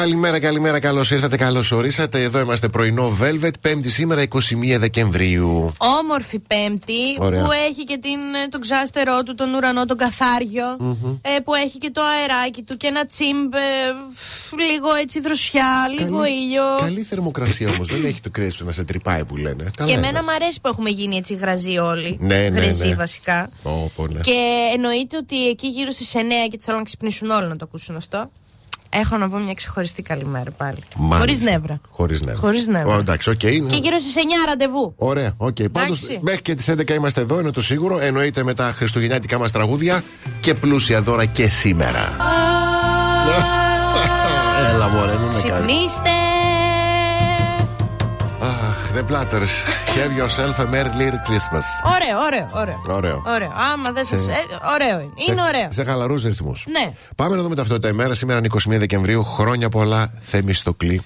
Καλημέρα, καλημέρα, καλώς ήρθατε, καλώς ορίσατε. Εδώ είμαστε πρωινό Velvet, Πέμπτη σήμερα, 21 Δεκεμβρίου. Όμορφη Πέμπτη που έχει και την, ε, τον ξάστερό του, τον ουρανό, τον καθαριο ε, που έχει και το αεράκι του και ένα τσίμπ, ε, λίγο έτσι δροσιά, λίγο ήλιο. Καλή θερμοκρασία όμως, δεν έχει το κρύο να σε τρυπάει που λένε. και εμένα μου αρέσει που έχουμε γίνει έτσι γραζοί όλοι. Ναι, ναι, Γραζοί ναι. βασικά. Όπο, ναι. Και εννοείται ότι εκεί γύρω στις 9 και θέλω να ξυπνήσουν όλοι να το ακούσουν αυτό. Έχω να πω μια ξεχωριστή καλημέρα πάλι. Χωρίς νεύρα. Χωρίς νεύρα. Χωρίς νεύρα. Ω, εντάξει, οκ. Και γύρω στις 9 ραντεβού. Ωραία, οκ. Πάντως Εντάξει. μέχρι και τις 11 είμαστε εδώ, είναι το σίγουρο. Εννοείται με τα χριστουγεννιάτικα μας τραγούδια και πλούσια δώρα και σήμερα. Έλα, μωρέ, μην με κάνεις. Ξυπνήστε. Αχ, The Platters. Have yourself a merry little Christmas. Ωραίο, ωραίο, ωραίο. Ωραίο. Ωραίο. Άμα δεν Σε- σα. ωραίο είναι. Είναι Σε- ωραίο. Σε χαλαρούς ρυθμούς. Ναι. Πάμε να δούμε ταυτότητα ημέρα. Σήμερα είναι 21 Δεκεμβρίου. Χρόνια πολλά, Θεμιστοκλή.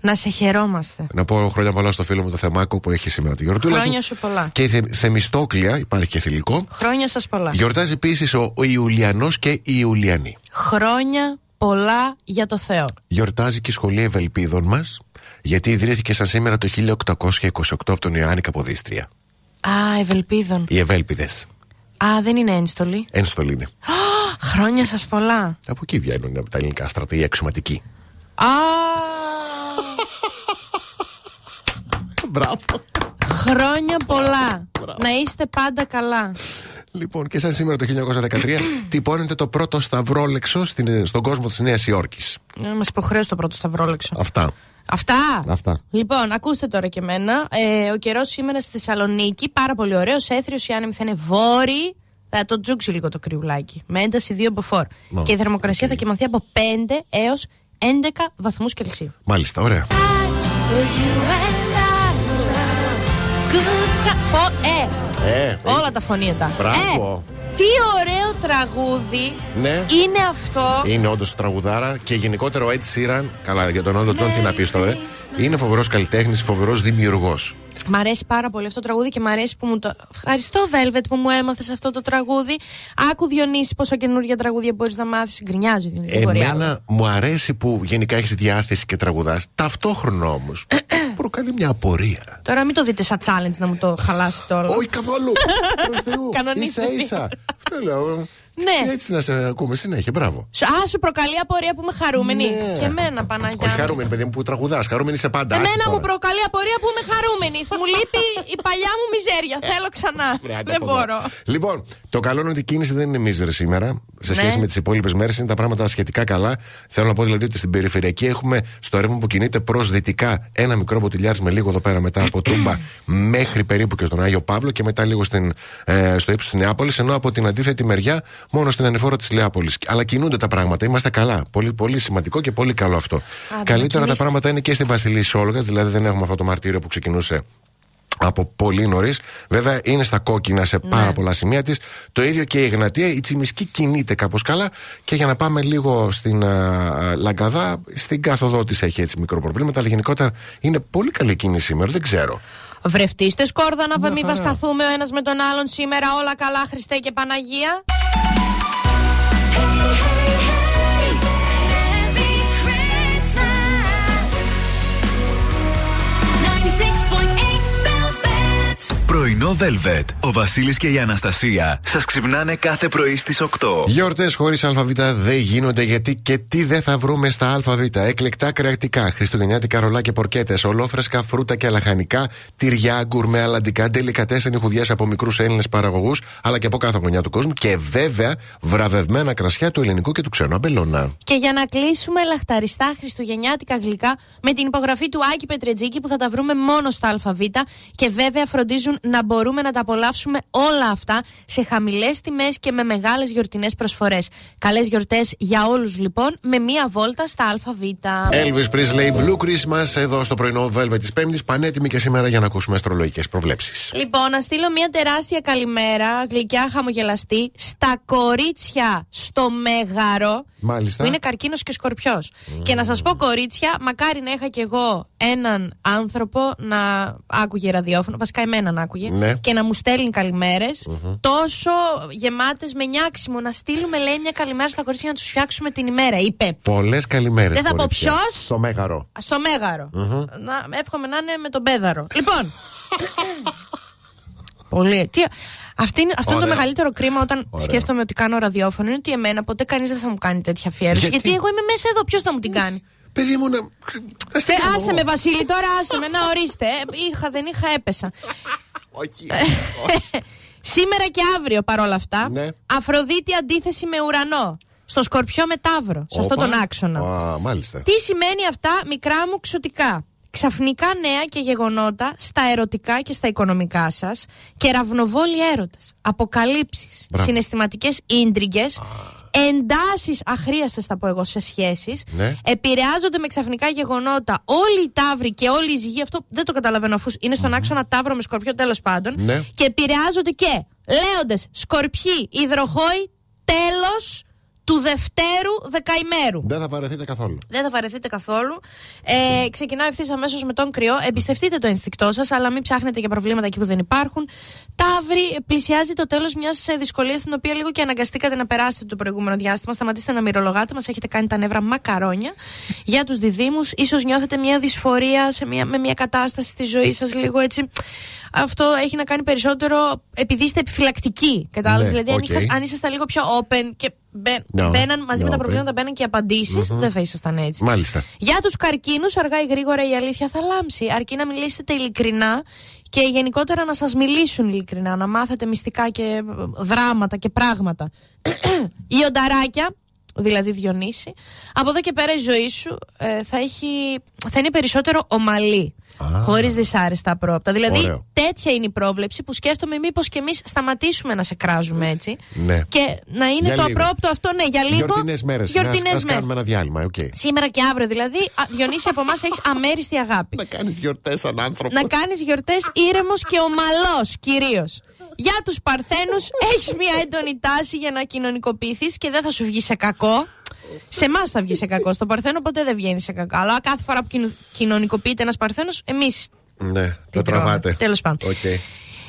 Να σε χαιρόμαστε. Να πω χρόνια πολλά στο φίλο μου το Θεμάκο που έχει σήμερα τη γιορτούλα. Χρόνια του. σου πολλά. Και η Θε, Θεμιστόκλια, υπάρχει και θηλυκό. Χρόνια σας πολλά. Γιορτάζει επίσης ο, ο Ιουλιανός και η Ιουλιανή. Χρόνια πολλά για το Θεό. Γιορτάζει και η Σχολή Ευελπίδων μας, γιατί ιδρύθηκε σαν σήμερα το 1828 από τον Ιωάννη Καποδίστρια. Α, Ευελπίδων. Οι Ευέλπιδες. Α, δεν είναι ένστολοι. Ένστολη είναι. Χρόνια σας πολλά. Από εκεί βγαίνουν από τα ελληνικά στρατή, οι αξιωματικοί. Α, Μπράβο. χρόνια πολλά. Να είστε πάντα καλά. Λοιπόν, και σαν σήμερα το 1913 τυπώνεται το πρώτο σταυρόλεξο στην, στον κόσμο της Νέας Υόρκης. Μας υποχρέωσε το πρώτο σταυρόλεξο. Αυτά. Αυτά; Αυτά. Λοιπόν, ακούστε τώρα και εμένα. Ε, ο καιρός σήμερα στη Θεσσαλονίκη, πάρα πολύ ωραίος. Αίθριος, οι άνεμοι θα είναι βόρειοι. Θα το τσούξει λίγο το κρυουλάκι. Με ένταση 2 μποφόρ. Μα, Και η θερμοκρασία οκ. θα κυμανθεί από 5 έως 11 βαθμούς Κελσίου. Μάλιστα, ωραία. Ε, Ε, όλα τα φωνήτα. Μπράβο. Ε, τι ωραίο τραγούδι Ναι. είναι αυτό. Είναι όντως τραγουδάρα και γενικότερα ο Ed Sheeran, καλά για τον Elton John τι να πεις τώρα, ε, είναι φοβερός καλλιτέχνης, φοβερός δημιουργός. Μ' αρέσει πάρα πολύ αυτό το τραγούδι και μ' αρέσει που μου το. Ευχαριστώ, Velvet, που μου έμαθες αυτό το τραγούδι. Άκου Διονύση πόσα καινούργια τραγούδια μπορείς να μάθεις. Γκρινιάζει ο Διονύση. δεν μπορεί άλλο. Εμένα μου αρέσει που γενικά έχεις διάθεση και τραγουδάς. Ταυτόχρονα όμως προκαλεί μια απορία. Τώρα μην το δείτε σαν challenge να μου το χαλάσετε όλο. Όχι καθόλου! Προς Θεού. Κανονίστε Ίσα εσύ. ίσα. Αυτό λέω. Ναι. Έτσι να σε ακούμε συνέχεια, μπράβο. Σου- Α, σου προκαλεί απορία που είμαι χαρούμενη. Ναι. Και εμένα, Παναγιά. Όχι χαρούμενη, παιδί μου, που τραγουδάς. Χαρούμενη σε πάντα. Εμένα άσχη μου τώρα. προκαλεί απορία που είμαι χαρούμενη. μου λείπει η παλιά μου μιζέρια. Θέλω ξανά. Ρε, άντε Δεν από εδώ. μπορώ. Λοιπόν, το καλό είναι ότι η κίνηση δεν είναι μίζερη σήμερα. Σε σχέση Ναι. με τις υπόλοιπες μέρες είναι τα πράγματα σχετικά καλά. Θέλω να πω δηλαδή ότι στην περιφερειακή έχουμε στο ρεύμα που κινείται προς δυτικά ένα μικρό μποτιλιάρι με λίγο εδώ πέρα μετά από Τούμπα μέχρι περίπου και στον Άγιο Παύλο και μετά λίγο στην, ε, στο ύψος της Νεάπολης. Ενώ από την αντίθετη μεριά μόνο στην ανηφόρα της Λεάπολης. Αλλά κινούνται τα πράγματα. Είμαστε καλά. Πολύ, πολύ σημαντικό και πολύ καλό αυτό. Καλύτερα τα κινήστε. πράγματα είναι και στη Βασιλής Σόλγα, δηλαδή δεν έχουμε αυτό το μαρτύριο που ξεκινούσε από πολύ νωρίς. Βέβαια είναι στα κόκκινα σε πάρα πολλά σημεία της. Το ίδιο και η Εγνατία. Η Τσιμισκή κινείται κάπως καλά. Και για να πάμε λίγο στην α, Λαγκαδά, στην κάθοδό της έχει έτσι μικρό προβλήματα. Αλλά γενικότερα είναι πολύ καλή κίνηση σήμερα. Δεν ξέρω. Βρευτήστε σκόρδα να μην χαρά. βασκαθούμε ο ένας με τον άλλον σήμερα. Όλα καλά, Χριστέ και Παναγία. hey, hey. Πρωινό Velvet. Ο Βασίλης και η Αναστασία σας ξυπνάνε κάθε πρωί στις 8. Γιορτές χωρίς ΑΒ δεν γίνονται γιατί και τι δεν θα βρούμε στα ΑΒ. Εκλεκτά κρεατικά, χριστουγεννιάτικα ρολά και πορκέτες, ολόφρεσκα φρούτα και λαχανικά, τυριά, γκουρμέ, αλαντικά, τελικατέσσεν ηχουδιέ από μικρούς Έλληνες παραγωγούς, αλλά και από κάθε γωνιά του κόσμου και βέβαια βραβευμένα κρασιά του ελληνικού και του ξένου αμπελώνα. Και για να κλείσουμε λαχταριστά χριστουγεννιάτικα γλυκά με την υπογραφή του Άκη Πετρετζίκη που θα τα βρούμε μόνο στα ΑΒ και βέβαια φροντίζουν να μπορούμε να τα απολαύσουμε όλα αυτά σε χαμηλές τιμές και με μεγάλες γιορτινές προσφορές. Καλές γιορτές για όλους λοιπόν με μία βόλτα στα ΑΒ. Elvis Presley Blue Christmas εδώ στο πρωινό Velvet της Πέμπτης. Πανέτοιμη και σήμερα για να ακούσουμε αστρολογικές προβλέψεις. Λοιπόν, να στείλω μία τεράστια καλημέρα, γλυκιά χαμογελαστή, στα κορίτσια στο Μέγαρο. Μάλιστα. Που είναι καρκίνος και σκορπιός. Και να σας πω, κορίτσια, μακάρι να είχα κι εγώ έναν άνθρωπο να άκουγε ραδιόφωνο, βασικά εμένα να άκουγε, ναι. και να μου στέλνει Τόσο γεμάτες με νιάξιμο. Να στείλουμε, λέει, μια καλημέρα στα κορίτσια να τους φτιάξουμε την ημέρα. Είπε. Πολλές καλημέρες. Δεν θα πω ποιος. Στο Μέγαρο. Στο Μέγαρο. Να, εύχομαι να είναι με τον Πέδαρο. λοιπόν. Πολύ. Τι, αυτή, αυτό είναι το μεγαλύτερο κρίμα όταν Ωραία. σκέφτομαι ότι κάνω ραδιόφωνο. Είναι ότι εμένα ποτέ κανείς δεν θα μου κάνει τέτοια αφιέρωση. Γιατί, γιατί εγώ είμαι μέσα εδώ. Ποιος θα μου την κάνει; Παιδί μου να. Ε, άσε με, Βασίλη, τώρα άσε με. Να ορίστε. Ε, είχα, δεν είχα, έπεσα. Όχι. Σήμερα και αύριο παρόλα αυτά. Ναι. Αφροδίτη αντίθεση με ουρανό. Στο σκορπιό με τάβρο. Σε αυτόν τον άξονα. Α, μάλιστα. Τι σημαίνει αυτά, μικρά μου ξωτικά; Ξαφνικά νέα και γεγονότα στα ερωτικά και στα οικονομικά σας και ραυνοβόλοι έρωτες, αποκαλύψεις, συναισθηματικές ίντριγκες, εντάσεις αχρίαστες, θα πω εγώ, σε σχέσεις. Ναι. Επηρεάζονται με ξαφνικά γεγονότα όλοι οι τάβροι και όλη η ζυγή. Αυτό δεν το καταλαβαίνω, αφού είναι στον άξονα τάβρο με σκορπιό, τέλος πάντων. Ναι. Και επηρεάζονται και λέοντες, σκορπιοί, υδροχόοι, τέλος του Δευτέρου Δεκαημέρου. Δεν θα βαρεθείτε καθόλου. Δεν θα βαρεθείτε καθόλου. Ε, ξεκινάω ευθύς αμέσως με τον κρυό. Εμπιστευτείτε το ενστικτό σας, αλλά μην ψάχνετε για προβλήματα εκεί που δεν υπάρχουν. Ταύρι, πλησιάζει το τέλος μιας ε, δυσκολίας στην οποία λίγο και αναγκαστήκατε να περάσετε το προηγούμενο διάστημα. Σταματήστε να μυρολογάτε, μας έχετε κάνει τα νεύρα μακαρόνια. Για τους διδήμου, ίσως νιώθετε μια δυσφορία σε μια, με μια κατάσταση στη ζωή σας λίγο έτσι αυτό έχει να κάνει περισσότερο επειδή είστε επιφυλακτικοί. Κατάλαβες; Ναι, δηλαδή, okay. αν, ήσασταν λίγο πιο open και μπαίναν no, μαζί no, με τα προβλήματα, μπαίναν και απαντήσεις, mm-hmm. δεν θα ήσασταν έτσι. Μάλιστα. Για τους καρκίνους, αργά ή γρήγορα η αλήθεια θα λάμψει. Αρκεί να μιλήσετε ειλικρινά και γενικότερα να σας μιλήσουν ειλικρινά, να μάθετε μυστικά και δράματα και πράγματα. η ονταράκια, δηλαδή Διονύση, από εδώ και πέρα η ζωή σου ε, θα, έχει, θα είναι περισσότερο ομαλή. Χωρίς δυσάρεστα πρόπτα. Δηλαδή, τέτοια είναι η πρόβλεψη που σκέφτομαι μήπως και εμείς σταματήσουμε να σε κράζουμε έτσι. Ναι. Και να είναι για το λίγο. απρόπτο αυτό, ναι, για λίγο. Γιορτινές μέρες. Γιορτινές μέρε. κάνουμε ένα διάλειμμα, okay. Σήμερα και αύριο δηλαδή. Α, Διονύση, από εμάς έχεις αμέριστη αγάπη. να κάνεις γιορτές σαν άνθρωπο. Να κάνεις γιορτές ήρεμος και ομαλός κυρίως. Για τους Παρθένους έχεις μια έντονη τάση για να κοινωνικοποιηθείς και δεν θα σου βγει σε κακό. Σε εμάς θα βγει σε κακό. Στο Παρθένο ποτέ δεν βγαίνει σε κακό. Αλλά κάθε φορά που κοινωνικοποιείται ένας Παρθένος, εμείς. Ναι, το τραβάτε. Τέλος πάντων. Okay.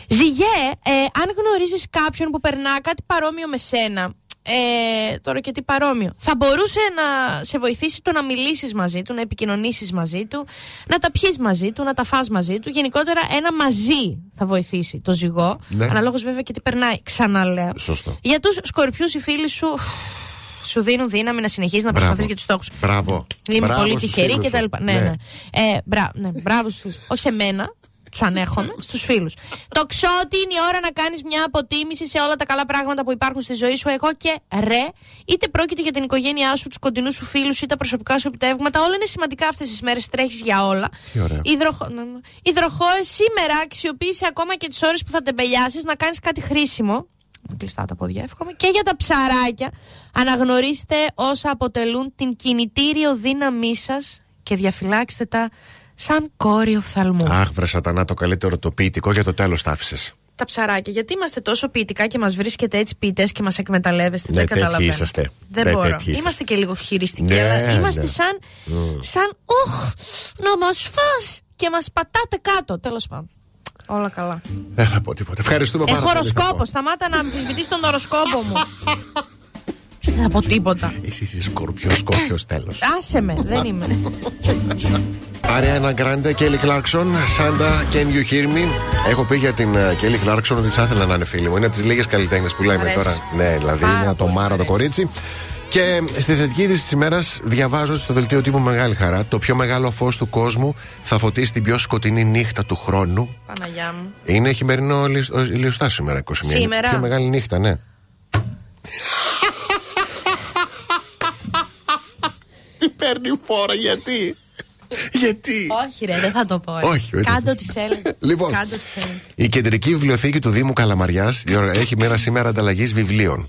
Ζυγέ, ε, αν γνωρίζεις κάποιον που περνά κάτι παρόμοιο με σένα, ε, τώρα και τι παρόμοιο. Θα μπορούσε να σε βοηθήσει το να μιλήσεις μαζί του, να επικοινωνήσεις μαζί του, να τα πιεις μαζί του, να τα φας μαζί του. Γενικότερα ένα μαζί θα βοηθήσει το ζυγό. Ναι. Αναλόγως βέβαια και τι περνάει, ξαναλέω. Σωστό. Για τους σκορπιούς, οι φίλοι σου σου δίνουν δύναμη να συνεχίσει να προσπαθείς για τους στόχους. Μπράβο. Είμαι Μπράβο πολύ τυχερή και τα λοιπά. Ναι, ναι. ναι. Ε, μπρά, ναι, μπράβο στους Όχι σε μένα, τους ανέχομαι, στους φίλους. Το ξότι είναι η ώρα να κάνεις μια αποτίμηση σε όλα τα καλά πράγματα που υπάρχουν στη ζωή σου. Εγώ και ρε, είτε πρόκειται για την οικογένειά σου, τους κοντινούς σου φίλους ή τα προσωπικά σου επιτεύγματα. Όλα είναι σημαντικά αυτές τις μέρες. Τρέχεις για όλα. Υδροχο... Υδροχόε, σήμερα αξιοποίησε ακόμα και τις ώρες που θα τεμπελιάσεις να κάνεις κάτι χρήσιμο με κλειστά τα πόδια εύχομαι. Και για τα ψαράκια, αναγνωρίστε όσα αποτελούν την κινητήριο δύναμή σας και διαφυλάξτε τα σαν κόρη οφθαλμού. Αχ, βρε σατανά, το καλύτερο το ποιητικό για το τέλος τα άφησες. Τα ψαράκια, γιατί είμαστε τόσο ποιητικά και μας βρίσκετε έτσι ποιητές και μας εκμεταλλεύεστε. Ναι, δεν καταλαβαίνω. Είσαστε. Δεν ναι, μπορώ. Είμαστε και λίγο χειριστικοί, ναι, αλλά είμαστε ναι. σαν. Mm. σαν. Ουχ, να μα φά και μας πατάτε κάτω. Τέλος πάντων. Όλα καλά. Δεν θα πω τίποτα. Ευχαριστούμε πάρα Έχω πολύ. οροσκόπο. Σταμάτα να αμφισβητείς τον οροσκόπο μου. Δεν θα πω τίποτα. Εσύ είσαι σκορπιός, σκορπιό τέλος. Άσε με, δεν είμαι. Άριανα Γκράντε, Κέλλη Κλάρκσον, Σάντα, Can you hear me. Έχω πει για την Κέλλη Κλάρκσον ότι θα ήθελα να είναι φίλη μου. Είναι από τις λίγες καλλιτέχνες που λέμε Αρέσει. τώρα. Ναι, δηλαδή Πάρα είναι το πολύ. μάρα το κορίτσι. Και στη θετική είδηση της ημέρας διαβάζω στο δελτίο τύπου μεγάλη χαρά. Το πιο μεγάλο φως του κόσμου θα φωτίσει την πιο σκοτεινή νύχτα του χρόνου. Παναγιά μου. Είναι χειμερινό ηλιος- ηλιοστάσιο σήμερα, 21. Σήμερα; Πιο μεγάλη νύχτα, ναι. Τι παίρνει φόρα, γιατί; Γιατί; Όχι, ρε, δεν θα το πω. Όχι, δεν Κάντε το ό,τι θέλετε. Λοιπόν, Κάντε ό,τι θέλετε. η κεντρική βιβλιοθήκη του Δήμου Καλαμαριάς έχει μέρα σήμερα ανταλλαγής βιβλίων.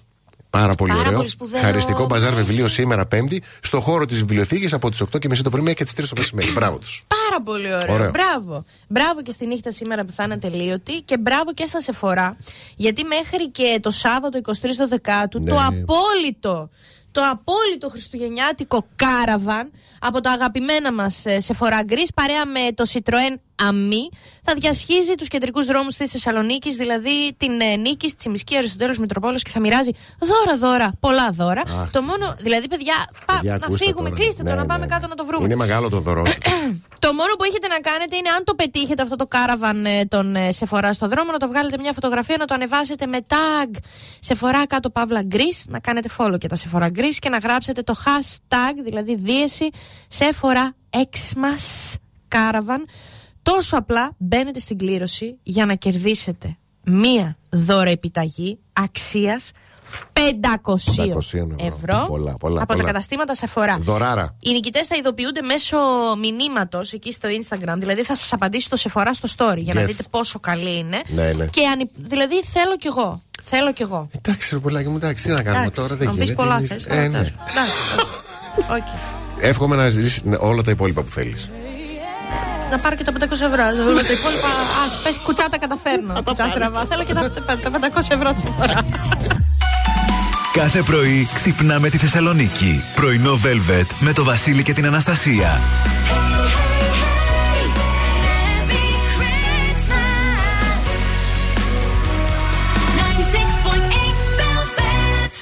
Πάρα πολύ Πάρα ωραίο. πολύ σπουδαίο. Χαριστικό μπαζάρ Μ' αρέσει. βιβλίο σήμερα Πέμπτη στο χώρο της βιβλιοθήκης από τις 8.30 το πρωί μέχρι και τις 3 το μεσημέρι. Μπράβο τους. Πάρα πολύ ωραίο. Ωραίο. Μπράβο. Μπράβο και στη νύχτα σήμερα που θα είναι ατελείωτη και μπράβο και στα Σεφορά. Γιατί μέχρι και το Σάββατο 23 το Δεκάτου Ναι. το απόλυτο. Το απόλυτο χριστουγεννιάτικο κάραβαν από τα αγαπημένα μας Σεφορά Γκρι παρέα με το Citroën Αμή θα διασχίζει τους κεντρικούς δρόμους της Θεσσαλονίκης, δηλαδή την ε, Νίκη, τη Τσιμισκή, Αριστοτέλους Μητροπόλο και θα μοιράζει δώρα-δώρα, πολλά δώρα. Αχ. Το μόνο, δηλαδή, παιδιά, πα, Παιδιά, να ακούστε φύγουμε, τώρα. κλείστε το, Ναι, να ναι, πάμε ναι. κάτω να το βρούμε. Είναι μεγάλο το δωρό. Το μόνο που έχετε να κάνετε είναι αν το πετύχετε αυτό το κάραβαν ε, των ε, Σεφορά στο δρόμο, να το βγάλετε μια φωτογραφία, να το ανεβάσετε με tag Σεφορά κάτω παύλα γκρι, να κάνετε follow και τα Σεφορά γκρι και να γράψετε το hashtag, δηλαδή δίεση Σεφορά Xmas Caravan. Τόσο απλά μπαίνετε στην κλήρωση για να κερδίσετε μία δώρα επιταγή αξίας 500, 500 ευρώ, ευρώ. Πολλά, πολλά, από πολλά. τα καταστήματα Σεφορά. Δωράρα. Οι νικητές θα ειδοποιούνται μέσω μηνύματος εκεί στο Instagram. Δηλαδή θα σας απαντήσει το Σεφορά στο story για να Yes. δείτε πόσο καλή είναι. Ναι, ναι. Και αν, δηλαδή θέλω κι εγώ. Θέλω κι εγώ. Εντάξει, ρε πουλάκι μου, εντάξει, τι να κάνουμε Εντάξει, τώρα. Δεν αν πει γίνεται. πολλά εμείς- θες. Ε, ναι. Όχι. Εύχομαι να ζήσει όλα τα υπόλοιπα που θέλεις. Να πάρω και τα 500 ευρώ. Όλα τα υπόλοιπα. Α, πε κουτσά τα καταφέρνω. Κουτσά στραβά. Θέλω και τα, τα 500 ευρώ τη Σεφορά. Κάθε πρωί ξυπνάμε τη Θεσσαλονίκη. Πρωινό Velvet με το Βασίλη και την Αναστασία.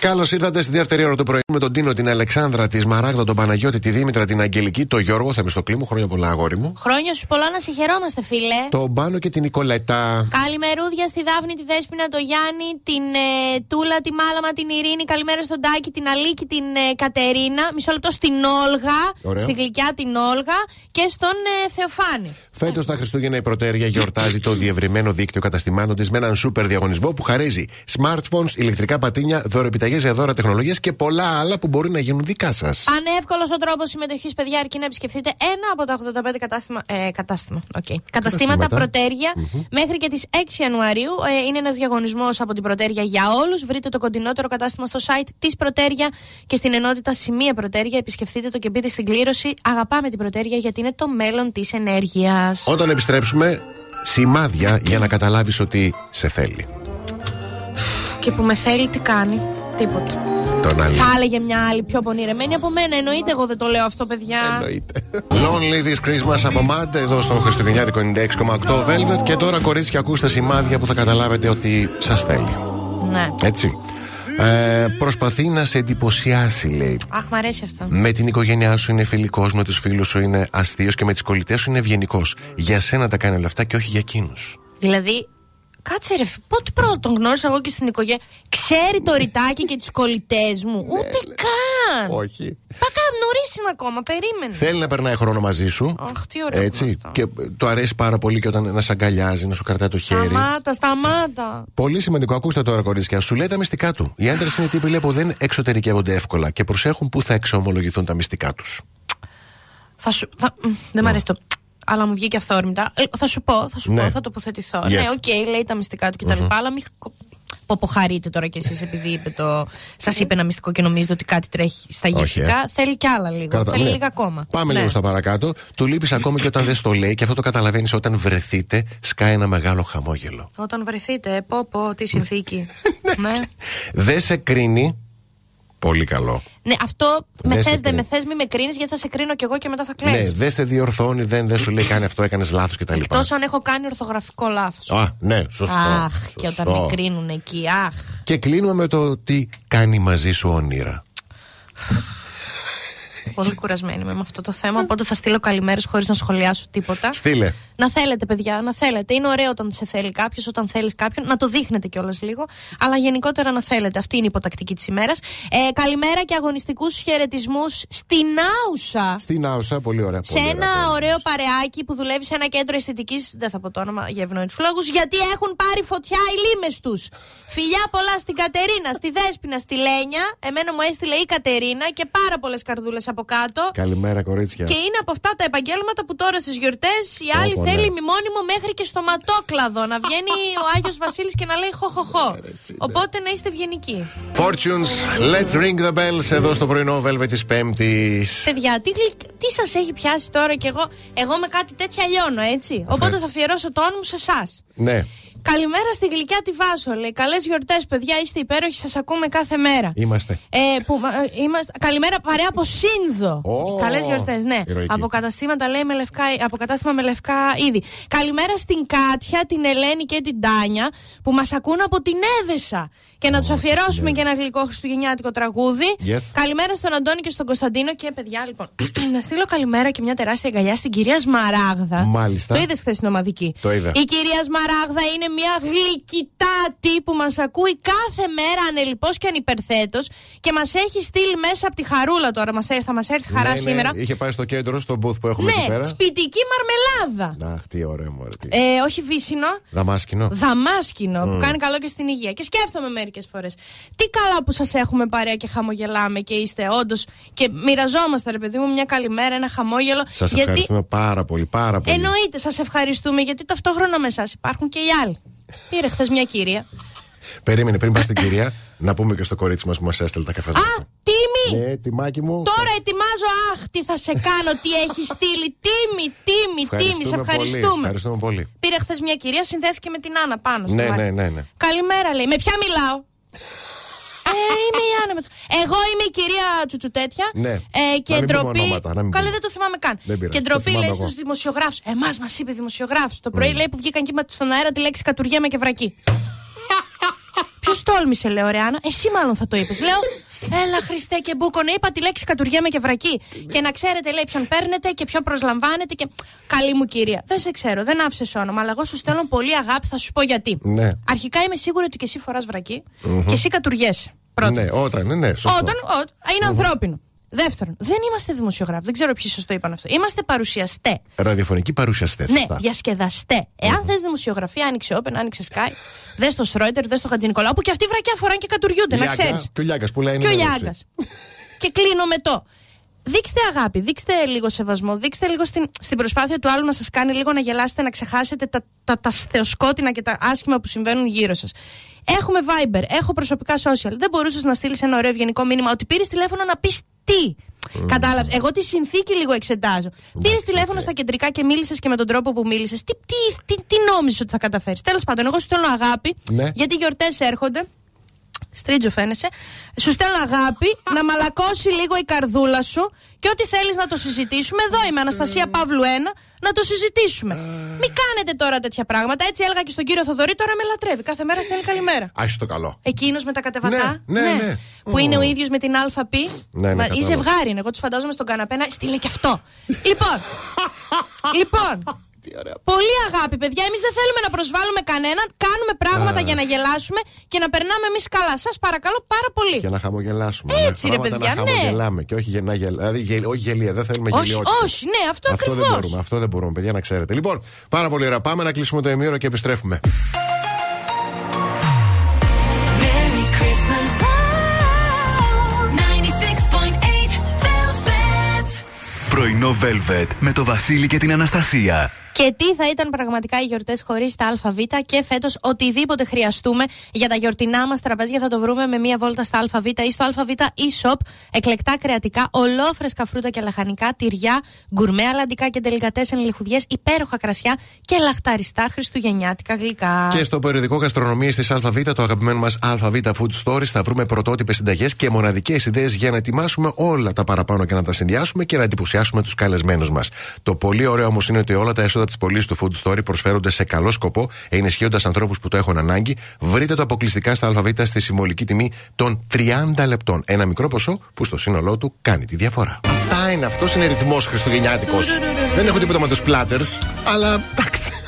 Καλώ ήρθατε στη δεύτερη ώρα του πρωί με τον Τίνο, την Αλεξάνδρα, τη Μαράγδα, τον Παναγιώτη, τη Δήμητρα, την Αγγελική, τον Γιώργο, Θεμιστοκλή μου, χρόνια πολλά αγόρι μου. Χρόνια σου πολλά να σε χαιρόμαστε, φίλε. Τον Μπάνο και την Νικολέτα. Καλημερούδια στη Δάφνη, τη Δέσποινα, το Γιάννη, την ε, Τούλα, τη Μάλαμα, την Ειρήνη. Καλημέρα στον Τάκη, την Αλίκη, την ε, Κατερίνα. Μισό λεπτό στην Όλγα. Ωραίο. Στην Γλυκιά την Όλγα και στον ε, Θεοφάνη. Φέτος τα Χριστούγεννα η Protergia γιορτάζει το διευρυμένο δίκτυο καταστημάτων της με έναν σούπερ διαγωνισμό που χαρίζει smartphones, ηλεκτρικά πατίνια, δωροεπιταγές για δώρα τεχνολογίας και πολλά άλλα που μπορεί να γίνουν δικά σας. Πανεύκολο ο τρόπος συμμετοχής, παιδιά, αρκεί να επισκεφτείτε ένα από τα 85 κατάστημα, ε, κατάστημα, οκ. καταστήματα Καταστήματα. Protergia μέχρι και τις 6 Ιανουαρίου. Ε, είναι ένας διαγωνισμός από την Πρωτέρια για όλους. Βρείτε το κοντινότερο κατάστημα στο site της Πρωτέρια και στην ενότητα Σημεία Πρωτέρια. Επισκεφτείτε το και μπείτε στην κλήρωση. Αγαπάμε την Πρωτέρια γιατί είναι το μέλλον της ενέργειας. Όταν επιστρέψουμε, σημάδια για να καταλάβεις ότι σε θέλει. Και που με θέλει, τι κάνει. Τίποτα. Τον άλλη. Θα έλεγε μια άλλη πιο πονηρεμένη από μένα. Εννοείται εγώ δεν το λέω αυτό, παιδιά. Εννοείται. Lonely this Christmas από Mad εδώ στο Χριστουγεννιάτικο 96,8 Velvet. Και τώρα, κορίτσια, ακούστε σημάδια που θα καταλάβετε ότι σας θέλει. Ναι. Έτσι. Ε, προσπαθεί να σε εντυπωσιάσει, λέει. Αχ, μ' αρέσει αυτό. Με την οικογένειά σου είναι φιλικός, με τους φίλους σου είναι αστείος και με τις κολλητές σου είναι ευγενικός. Για σένα τα κάνει όλα αυτά και όχι για εκείνους. Δηλαδή, κάτσε ρε, φι- πότε πρώτον τον γνώρισα εγώ και στην οικογένεια. Ξέρει το ρητάκι και τις κολλητές μου. Ούτε καν. Ναι, Όχι. Πάκα νωρίς είναι ακόμα, περίμενε. Θέλει να περνάει χρόνο μαζί σου. Αχ, τι ωραίο Έτσι. που είναι αυτό. Και ε, του αρέσει πάρα πολύ και όταν να σε αγκαλιάζει, να σου κρατάει το χέρι. Σταμάτα, σταμάτα. Πολύ σημαντικό, ακούστε τώρα, κορίτσια. Σου λέει τα μυστικά του. Οι άντρες είναι τύποι λέει, που δεν εξωτερικεύονται εύκολα και προσέχουν πού θα εξομολογηθούν τα μυστικά τους. Θα σου. Θα, μ, δεν μ' αρέσει το. Αλλά μου βγήκε αυθόρμητα. Ε, θα σου πω, θα σου Ναι. πω, θα τοποθετηθώ. Yes. Ναι, οκ, λέει τα μυστικά του κτλ. Αλλά μην κο- ποποχαρείτε τώρα κι εσείς επειδή είπε το. Σας είπε ένα μυστικό και νομίζετε ότι κάτι τρέχει στα Όχι, γευτικά. Θέλει κι άλλα λίγο. Κράτα- Θέλει ναι. λίγα ακόμα. Πάμε Ναι. λίγο στα παρακάτω. Του λείπεις ακόμη και όταν δεν στο λέει και αυτό το καταλαβαίνεις όταν βρεθείτε, σκάει ένα μεγάλο χαμόγελο. Όταν βρεθείτε, πω πω, τι συνθήκη. ναι. Δεν σε κρίνει. Πολύ καλό. ναι, αυτό με Δεν σε θες, δεν με κρίνει. θες, μη με κρίνεις γιατί θα σε κρίνω κι εγώ και μετά θα κλαις. Ναι, δεν σε διορθώνει, δεν, δεν σου λέει κάνει αυτό, έκανες λάθος κτλ. Εκτός αν έχω κάνει ορθογραφικό λάθος. Α, ναι, σωστό. Αχ, και σωστό. όταν με κρίνουν εκεί, αχ. Και κλείνουμε με το τι κάνει μαζί σου όνειρα. Πολύ κουρασμένη είμαι με αυτό το θέμα. Οπότε θα στείλω καλημέρες χωρίς να σχολιάσω τίποτα. Στείλε. Να θέλετε, παιδιά, να θέλετε. Είναι ωραίο όταν σε θέλει κάποιος, όταν θέλεις κάποιον. Να το δείχνετε κιόλας λίγο. Αλλά γενικότερα να θέλετε. Αυτή είναι η υποτακτική της ημέρας. Ε, καλημέρα και αγωνιστικούς χαιρετισμούς στην Άουσα. Στην Άουσα, πολύ ωραία. Σε πολύ ένα ωραία. ωραίο παρεάκι που δουλεύει σε ένα κέντρο αισθητικής. Δεν θα πω το όνομα για ευνόητου λόγους. Γιατί έχουν πάρει φωτιά οι λίμες τους. Φιλιά πολλά στην Κατερίνα, στη Δέσπινα, στη Λένια. Εμένα μου έστειλε η Κατερίνα και πάρα πολλές καρδούλες από κάτω. Καλημέρα, κορίτσια. Και είναι από αυτά τα επαγγέλματα που τώρα στις γιορτές η άλλη Όπο, θέλει ναι. μνημόνιμο μέχρι και στο ματόκλαδο. Να βγαίνει ο Άγιος Βασίλης και να λέει χοχοχό. Οπότε να είστε ευγενικοί. Fortunes, let's ring the bells εδώ στο πρωινό Velvet της Πέμπτης. Παιδιά, τι, γλυ... τι σας έχει πιάσει τώρα κι εγώ. Εγώ με κάτι τέτοια λιώνω, έτσι. Οπότε θα αφιερώσω το όνομα μου σε εσάς. Ναι, Καλημέρα στη γλυκιά τη Βάσο. Λέει καλές γιορτές, παιδιά. Είστε υπέροχοι, σας ακούμε κάθε μέρα. είμαστε. Ε, που, ε, είμαστε, καλημέρα παρέα από Σύνδο. Ω, Καλές γιορτές, ναι. ηρωική. Από καταστήματα λέει με λευκά, από κατάστημα με λευκά είδη. Καλημέρα στην Κάτια, την Ελένη και την Τάνια που μας ακούν από την Έδεσα. Και να τους αφιερώσουμε και ένα γλυκό χριστουγεννιάτικο τραγούδι. Yes. Καλημέρα στον Αντώνη και στον Κωνσταντίνο. Και παιδιά, λοιπόν, να στείλω καλημέρα και μια τεράστια αγκαλιά στην κυρία Σμαράγδα. Μάλιστα. Το είδες χθες στην ομαδική. Το είδα. Η κυρία Σμαράγδα είναι μια γλυκητάτη που μας ακούει κάθε μέρα ανελειπώ και ανυπερθέτως και μας έχει στείλει μέσα από τη χαρούλα τώρα. Μας έρθει, θα μας έρθει χαρά Ναι, ναι, σήμερα. Είχε πάει στο κέντρο, στο booth που έχουμε εκεί Ναι, πέρα. σπιτική μαρμελάδα. Αχ, τι ωραίο μου αρέσει. Ε, όχι βύσινο. Δαμάσκηνο. Δαμάσκηνο που κάνει καλό και στην υγεία. Και σκέφτομαι μερικές φορές. Τι καλά που σας έχουμε παρέα και χαμογελάμε και είστε όντως. και μοιραζόμαστε, ρε παιδί μου, μια καλημέρα, ένα χαμόγελο. Σας ευχαριστούμε πάρα πολύ, πάρα πολύ. Εννοείται, σας ευχαριστούμε γιατί ταυτόχρονα με εσάς υπάρχουν και οι άλλοι. Πήρε χθες μια κυρία. Περίμενε, πριν πας στην κυρία, να πούμε και στο κορίτσι μας που μας έστειλε τα Α, καφεδάκια. τίμη! Ναι, τιμάκι μου. Τώρα ετοιμάζω, αχ, τι θα σε κάνω, τι έχεις στείλει. Τίμη, τίμη, τίμη, σε Πολύ, ευχαριστούμε. ευχαριστούμε πολύ. Πήρε χθες μια κυρία, συνδέθηκε με την Άννα πάνω στο Ναι, μάτι. ναι, ναι, ναι. Καλημέρα, λέει. Με ποια μιλάω; Ε, είμαι η Άννα. με το- Εγώ είμαι η κυρία Τσουτσουτέτια. Ναι. Ε, και Να μην πούμε ντροπή. ονόματα, να μην Καλέ, πούμε. δεν το θυμάμαι καν. Δεν πειράζει, και το ντροπή θυμάμαι λέει εγώ. στους δημοσιογράφους. Εμάς μας είπε δημοσιογράφου. Το πρωί λέει που βγήκαν και είπαν στον αέρα τη λέξη κατουργέμα και βρακή. Ποιος τόλμησε, λέω, ρε Άννα. Εσύ μάλλον θα το είπες. Λέω, Έλα, Χριστέ και Μπούκονε, είπα τη λέξη κατουργέμα και βρακή. Και να ξέρετε, λέει, ποιον παίρνετε και ποιον προσλαμβάνετε. Και καλή μου κυρία. Δεν σε ξέρω, δεν άφησες όνομα, αλλά εγώ σου στέλνω πολύ αγάπη, θα σου πω γιατί. Ναι. Αρχικά είμαι σίγουρη ότι και εσύ φοράς βρακή και εσύ κατουργέσαι. Πρώτον. Ναι, όταν, ναι, ναι, σωστό. Όταν, ό, είναι ανθρώπινο. Δεύτερον, δεν είμαστε δημοσιογράφοι. Δεν ξέρω ποιοι σα το είπαν αυτό. Είμαστε παρουσιαστέ. Ραδιοφωνική παρουσιαστές. Ναι, διασκεδαστέ. Εάν θες δημοσιογραφία, άνοιξε Open, άνοιξε Sky, δες το Στρόιτερ, δες το Χατζηνικολάου, που και αυτοί βρακιά φοράνε και κατουριούνται, να ξέρεις. Και ο Λιάγκα που λέει Και ο ενημέρωση. Λιάγκα. και κλείνω με το. Δείξτε αγάπη, δείξτε λίγο σεβασμό, δείξτε λίγο στην, στην προσπάθεια του άλλου να σας κάνει λίγο να γελάσετε, να ξεχάσετε τα, τα, τα θεοσκότεινα και τα άσχημα που συμβαίνουν γύρω σας. Έχουμε Viber, έχω προσωπικά social. Δεν μπορούσες να στείλεις ένα ωραίο ευγενικό μήνυμα ότι πήρες τηλέφωνο να πεις τι. Κατάλαβες. Εγώ τη συνθήκη λίγο εξετάζω. Πήρες τηλέφωνο στα κεντρικά και μίλησες και με τον τρόπο που μίλησες. Τι, τι, τι, τι νόμιζες ότι θα καταφέρεις. Τέλος πάντων, εγώ σου στέλνω αγάπη, Ναι. γιατί οι γιορτές έρχονται. Στρίτζο φαίνεσαι. Σου στέλνω αγάπη, να μαλακώσει λίγο η καρδούλα σου και ό,τι θέλεις να το συζητήσουμε. Εδώ είμαι, Αναστασία Παύλου 1, να το συζητήσουμε. Μην κάνετε τώρα τέτοια πράγματα. Έτσι έλεγα και στον κύριο Θοδωρή, τώρα με λατρεύει. Κάθε μέρα στέλνει καλημέρα. Άχι το καλό. Εκείνος με τα κατεβατά. Ναι, ναι, ναι. Που είναι ο ίδιος με την ΑΠ. Ναι, ναι, Μα- κατάλαβα. ή ζευγάρι είναι. Εγώ τους φαντάζομαι στον καναπέ να στείλε και αυτό. λοιπόν. λοιπόν. Πολύ αγάπη, παιδιά. Εμείς δεν θέλουμε να προσβάλλουμε κανέναν. Κάνουμε πράγματα για να γελάσουμε και να περνάμε εμείς καλά. Σας παρακαλώ πάρα πολύ. Και να χαμογελάσουμε. Έτσι, ναι, ρε, πράγματα παιδιά, να ναι. χαμογελάμε και όχι για να γελ... δηλαδή, γελ... όχι γελία, δεν θέλουμε όχι, γελιότητα. όχι, ναι, αυτό, Αυτό δεν ακριβώς. μπορούμε, αυτό δεν μπορούμε, παιδιά, να ξέρετε. Λοιπόν, πάρα πολύ ωραία. Πάμε να κλείσουμε το ημίωρο και επιστρέφουμε. Velvet με το Βασίλη και την Αναστασία. Και τι θα ήταν πραγματικά οι γιορτές χωρίς τα ΑΒ και φέτος οτιδήποτε χρειαστούμε για τα γιορτινά μας τραπέζια θα το βρούμε με μία βόλτα στα ΑΒ ή στο ΑΒ e-shop. Εκλεκτά κρεατικά, ολόφρεσκα φρούτα και λαχανικά, τυριά, γκουρμέ αλαντικά και τελικατέσεν λιχουδιές, υπέροχα κρασιά και λαχταριστά χριστουγεννιάτικα γλυκά. Και στο περιοδικό Γαστρονομίες της ΑΒ, το αγαπημένο μας ΑΒ Food Stories, θα βρούμε πρωτότυπες συνταγές και μοναδικές ιδέες για να ετοιμάσουμε όλα τα παραπάνω και να τα συνδυάσουμε και να εντυπωσιάσουμε τους καλεσμένους μας. Το πολύ ωραίο όμως είναι ότι όλα τα έσοδα της πωλή του Food Story προσφέρονται σε καλό σκοπό, ενισχύοντας ανθρώπους που το έχουν ανάγκη. Βρείτε το αποκλειστικά στα ΑΒ στη συμβολική τιμή των 30 λεπτών. Ένα μικρό ποσό που στο σύνολό του κάνει τη διαφορά. Αυτά είναι, αυτός είναι ρυθμός Χριστουγεννιάτικος. Δεν έχω τίποτα με τους πλάτερ, αλλά εντάξει.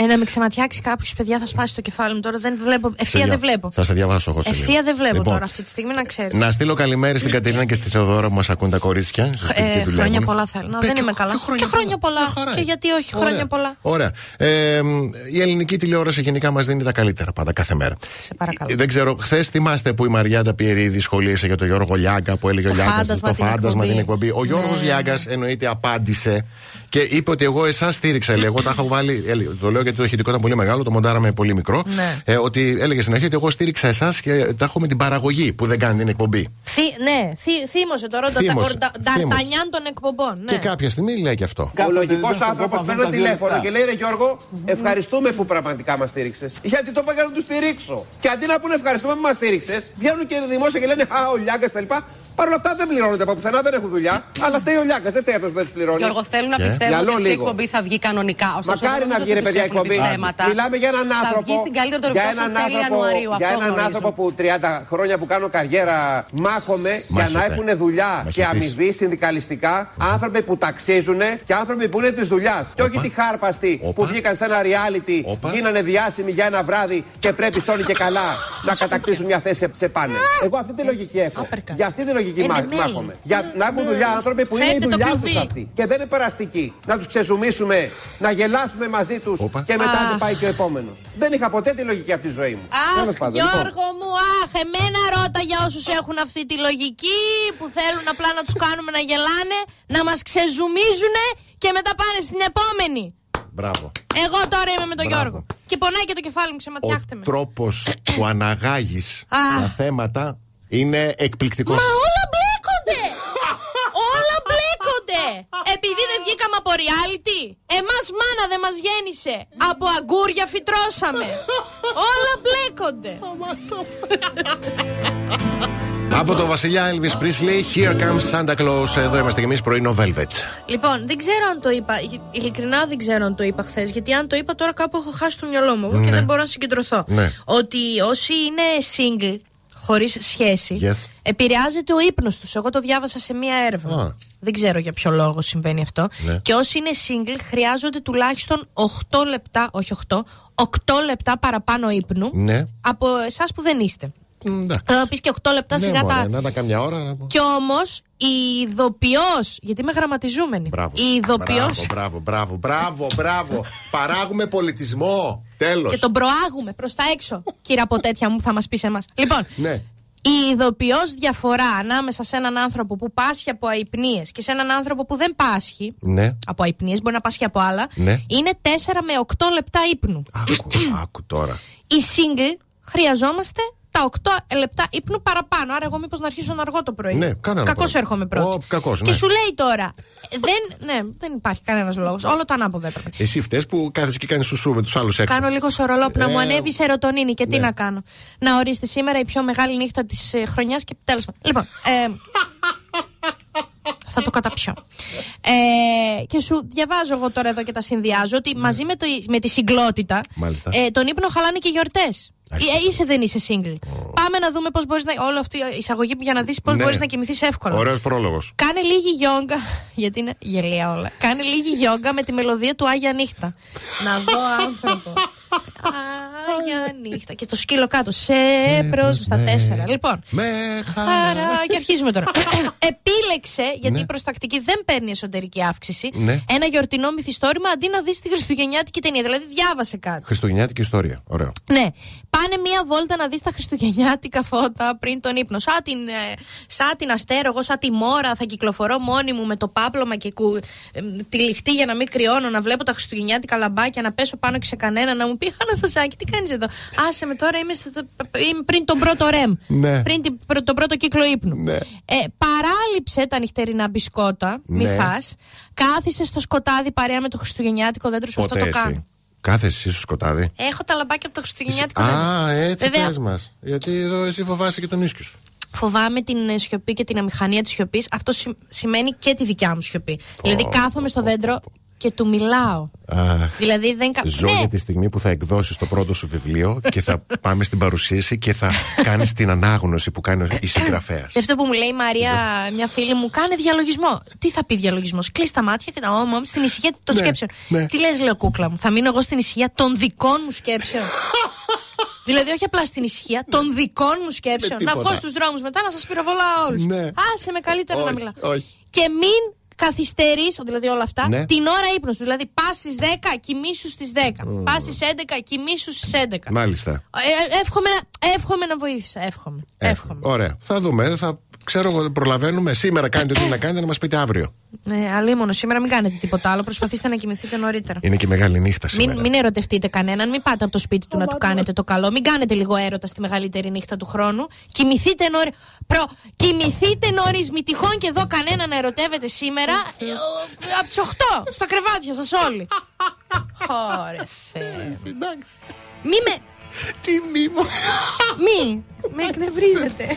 Ε, να με ξεματιάξει κάποιος, παιδιά, θα σπάσει το κεφάλι μου τώρα. Δεν βλέπω. Ευθεία Σε δεν δια- βλέπω. Θα σε διαβάσω εγώ σε λίγο. Ευθεία δεν βλέπω Λοιπόν, τώρα αυτή τη στιγμή, να ξέρεις. Να στείλω καλημέρι στην Κατερίνα και στη Θεοδόρα που μας ακούν τα κορίτσια. στο σπίτι και Ε, δουλεύουν. χρόνια πολλά θέλω. Να, Πε, δεν και- είμαι καλά. και χρόνια Και χρόνια πολλά. Μια χαρά Και είναι. γιατί όχι, Ωραία. χρόνια πολλά. Ωραία. Ε, μ, η ελληνική τηλεόραση γενικά μας δίνει τα καλύτερα πάντα κάθε μέρα. Σε παρακαλώ. Ε, Δεν ξέρω, χθες θυμάστε που η Μαριάντα Πιερίδη σχολίασε για τον Γιώργο Λιάγκα που έλεγε ο Το Λιάγκας φάντασμα το την φάντασμα την εκπομπή. εκπομπή. Ο Γιώργος Ναι. Λιάγκας εννοείται απάντησε και είπε ότι εγώ εσάς στήριξα. Λέει, εγώ τα έχω βάλει. ε, Το λέω γιατί το ηχητικό ήταν πολύ μεγάλο, το μοντάραμε πολύ μικρό. Ναι. Ε, ότι έλεγε στην αρχή ότι εγώ στήριξα εσάς και τα έχω με την παραγωγή που δεν κάνει την εκπομπή. Θύ, ναι, θύ, θύμωσε τώρα ο Ντα- Θύμωσε, ο Ντα- θύμωσε. Νταρτανιάν των εκπομπών. Ναι. Και κάποια στιγμή λέει και αυτό. Ο λογικό δεν θα άνθρωπο πω, παίρνει αυτά τα δύο τηλέφωνο λεπτά. και λέει: Ρε Γιώργο, ευχαριστούμε που πραγματικά μας στήριξες. Γιατί το πήγα να τους στηρίξω. Και αντί να πούνε ευχαριστούμε που μας στήριξες, βγαίνουν και δημόσια και λένε Α, ο Λιάγκα τα λοιπά. Παρ' όλα αυτά δεν πληρώνονται από πουθενά, δεν έχουν δουλειά. Αλλά φταίει ο Λιάγκα, δεν φταίει αυτός που δεν τους πληρώνει. Γιώργο, θέλω να Και; πιστεύω Μυαλό ότι αυτή η λίγο. εκπομπή θα βγει κανονικά. Ωστόσο, Μακάρι δεν να νομίζω βγει ρε ότι παιδιά τους έχουν πει εκπομπή. ψέματα. Μιλάμε για έναν Θα άνθρωπο. βγει στην καλύτερη για τηλεοπτική έναν τέλη άνθρωπο, Ιανουαρίου. για Αυτό έναν γνωρίζω. άνθρωπο που 30 χρόνια που κάνω καριέρα μάχομαι για να Μάχεται. έχουν δουλειά και Μαχητής. αμοιβή συνδικαλιστικά. Άνθρωποι που ταξίζουν και άνθρωποι που είναι της δουλειάς. Και όχι Όπα. τη χάρπαστη Όπα. που βγήκαν σε ένα reality, Όπα. γίνανε διάσημοι για ένα βράδυ και πρέπει σώνει και καλά να κατακτήσουν μια θέση σε- σε πάνελ. Εγώ αυτή τη λογική έχω. Uppercut. Για αυτή τη λογική Ε, μάχ- ναι, ναι. μάχομαι. Για να έχουν δουλειά άνθρωποι που είναι η Φέρτε το δουλειά κλουβί. τους αυτή. Και δεν είναι περαστική. Να τους ξεζουμίσουμε, να γελάσουμε μαζί τους Όπα. Και μετά Αχ. να πάει και ο επόμενος. Δεν είχα ποτέ τη λογική αυτή τη ζωή μου. Τέλος Αχ, πάντων, λοιπόν. Γιώργο μου, αχ, εμένα ρώτα για όσους έχουν αυτή τη λογική που θέλουν απλά να τους κάνουμε να γελάνε, να μας ξεζουμίζουν και μετά πάνε στην επόμενη. Μπράβο. Εγώ τώρα είμαι με τον Μπράβο. Γιώργο. Και πονάει και το κεφάλι μου, Ο ξεματιάχτε με. τρόπος που αναγάγεις Α. τα θέματα είναι εκπληκτικός. Μα όλα μπλέκονται! όλα μπλέκονται! Επειδή δεν βγήκαμε από reality, εμάς μάνα δεν μας γέννησε. Από αγκούρια φυτρώσαμε. όλα μπλέκονται. Από το βασιλιά Elvis Presley, Here comes Santa Claus. Εδώ είμαστε κι εμείς πρωινό Velvet. Λοιπόν, δεν ξέρω αν το είπα. Ειλικρινά δεν ξέρω αν το είπα χθες. Γιατί αν το είπα τώρα κάπου έχω χάσει το μυαλό μου εγώ και δεν μπορώ να συγκεντρωθώ. Ναι. Ότι όσοι είναι single, χωρίς σχέση, Yes. επηρεάζεται ο ύπνος τους. Εγώ το διάβασα σε μία έρευνα. Α. Δεν ξέρω για ποιο λόγο συμβαίνει αυτό. Ναι. Και όσοι είναι single χρειάζονται τουλάχιστον 8 λεπτά, όχι 8, 8 λεπτά παραπάνω ύπνου Ναι. από εσάς που δεν είστε. Μ, εντάξει. Θα πεις και 8 λεπτά Ναι, σιγά μωρέ, τα. να τα καμιά ώρα. να πω. Κι όμως η ηθοποιό. Γιατί είμαι γραμματιζούμενη. Μπράβο. Η ηθοποιό. Μπράβο, μπράβο, μπράβο, μπράβο, μπράβο. Παράγουμε πολιτισμό. Τέλος. Και τον προάγουμε προς τα έξω. Κύριε από τέτοια μου, θα μας πεις εμάς. Λοιπόν, Ναι. η ειδοποιώς διαφορά ανάμεσα σε έναν άνθρωπο που πάσχει από αϊπνίες και σε έναν άνθρωπο που δεν πάσχει Ναι. από αϊπνίες, μπορεί να πάσχει από άλλα, Ναι. είναι 4 με 8 λεπτά ύπνου. Άκου, άκου τώρα. Οι single χρειαζόμαστε τα 8 λεπτά ύπνου παραπάνω. Άρα, εγώ μήπως να αρχίσω να αργώ το πρωί. Ναι, κάνε ένα Κακώς πρωί. έρχομαι πρώτη. Ω, κακώς, Και ναι. σου λέει τώρα. Δεν, ναι, δεν υπάρχει κανένας λόγος. Όλο το ανάποδο έπρεπε. Εσύ φταίει που κάθεσαι και κάνεις σουσού με τους άλλους έξω. Κάνω λίγο σορολόπ να Ε, μου ανέβει η σερωτονίνη και τι ναι. να κάνω. Να ορίστε σήμερα η πιο μεγάλη νύχτα της ε, χρονιάς και τέλος πάντων. Λοιπόν. Ε, θα το καταπιώ. Ε, και σου διαβάζω εγώ τώρα εδώ και τα συνδυάζω ότι μαζί με, το, με τη συγκλότητα Μάλιστα. ε, τον ύπνο χαλάνε και γιορτές. Άστα. Ε, είσαι δεν είσαι single. Πάμε να δούμε πώς μπορείς να. Όλη αυτή η εισαγωγή για να δεις πώς Ναι. μπορείς να κοιμηθείς εύκολα. Ωραίος πρόλογος. Κάνε λίγη γιόγκα. Γιατί είναι γελία όλα. Κάνε λίγη γιόγκα με τη μελωδία του Άγια Νύχτα. να δω άνθρωπο. Άγια Νύχτα. Και το σκύλο κάτω. Σε πρόσβη στα ναι. τέσσερα. Λοιπόν. Με χαρά. Άρα, και αρχίζουμε τώρα. Επίλεξε, γιατί Ναι. η προστακτική δεν παίρνει εσωτερική αύξηση, Ναι. ένα γιορτινό μυθιστόρημα αντί να δεις τη Χριστουγεννιάτικη ταινία. Δηλαδή, διάβασε κάτι. Χριστουγεννιάτικη ιστορία. Ωραίο. Ναι. Πάνε μία βόλτα να δεις τα χριστουγεννιάτικα φώτα πριν τον ύπνο. Σαν την, ε, σαν την αστέρο, εγώ σαν τη μόρα θα κυκλοφορώ μόνη μου με το πάπλωμα και κου, ε, τη λιχτή για να μην κρυώνω, να βλέπω τα χριστουγεννιάτικα λαμπάκια, να πέσω πάνω και σε κανένα, να μου πει Αναστασάκη, τι κάνεις εδώ. Άσε με τώρα, είμαι, σε- είμαι πριν τον πρώτο ρεμ. Ναι. Πριν την- πρω- τον πρώτο κύκλο ύπνου. Ναι. Ε, παράλειψε τα νυχτερινά μπισκότα, μη Ναι. φας. Κάθισε στο σκοτάδι παρέα με το χριστουγεννιάτικο δέντρο σου. Αυτό Ποτέ το κάνω. εσύ. Κάθεσαι εσύ στο σκοτάδι. Έχω τα λαμπάκια από το χριστουγεννιάτικο δέντρο. Α, έτσι Βέβαια, πες μας. Γιατί εδώ εσύ φοβάσαι και τον ίσκιο σου. Φοβάμαι την ε, σιωπή και την αμηχανία της σιωπής. Αυτό σι- σημαίνει και τη δικιά μου σιωπή. δηλαδή, κάθομαι στο δέντρο και του μιλάω. Αχ. Δηλαδή δεν κα... Ζω Ναι. για τη στιγμή που θα εκδώσει το πρώτο σου βιβλίο και θα πάμε στην παρουσίαση και θα κάνεις την ανάγνωση που κάνει η συγγραφέας. Και αυτό που μου λέει η Μαρία, μια φίλη μου, κάνε διαλογισμό. Τι θα πει διαλογισμός, Κλείσει τα μάτια και τα όμω στην ησυχία των Ναι, σκέψεων. ναι. Τι λες, λέω κούκλα μου, θα μείνω εγώ στην ησυχία των δικών μου σκέψεων. δηλαδή, όχι απλά στην ησυχία των δικών μου σκέψεων. Με Να τίποτα. βγω στους δρόμους μετά να σας πυροβολάω όλους. Ναι. Άσε με καλύτερα να Όχι, μιλάω. όχι. Και μην καθυστερήσω, δηλαδή όλα αυτά, Ναι. την ώρα ύπνου σου. Δηλαδή, πας στις 10, κοιμήσου στις 10. Πας στις 11, κοιμήσου στις 11. Μάλιστα. Ε, εύχομαι, να, εύχομαι να βοήθησα. Εύχομαι. εύχομαι. Ωραία. Θα δούμε. Θα ξέρω εγώ, δεν προλαβαίνουμε. Σήμερα κάνετε ό,τι να κάνετε να μας πείτε αύριο. Ναι, αλίμονο, σήμερα μην κάνετε τίποτα άλλο. Προσπαθήστε να κοιμηθείτε νωρίτερα. Είναι και μεγάλη νύχτα σήμερα. Μην, μην ερωτευτείτε κανέναν, μην πάτε από το σπίτι του να του κάνετε το καλό. Μην κάνετε λίγο έρωτα στη μεγαλύτερη νύχτα του χρόνου. Κοιμηθείτε νωρί. Προ... Κοιμηθείτε νωρίς. Μη τυχόν και εδώ κανένα να ερωτεύεται σήμερα. ε, ο- από τις 8 στα κρεβάτια σας όλοι. Ωρε Θεέ. Μη με. Τι μήμο. Μη. Με εκνευρίζετε.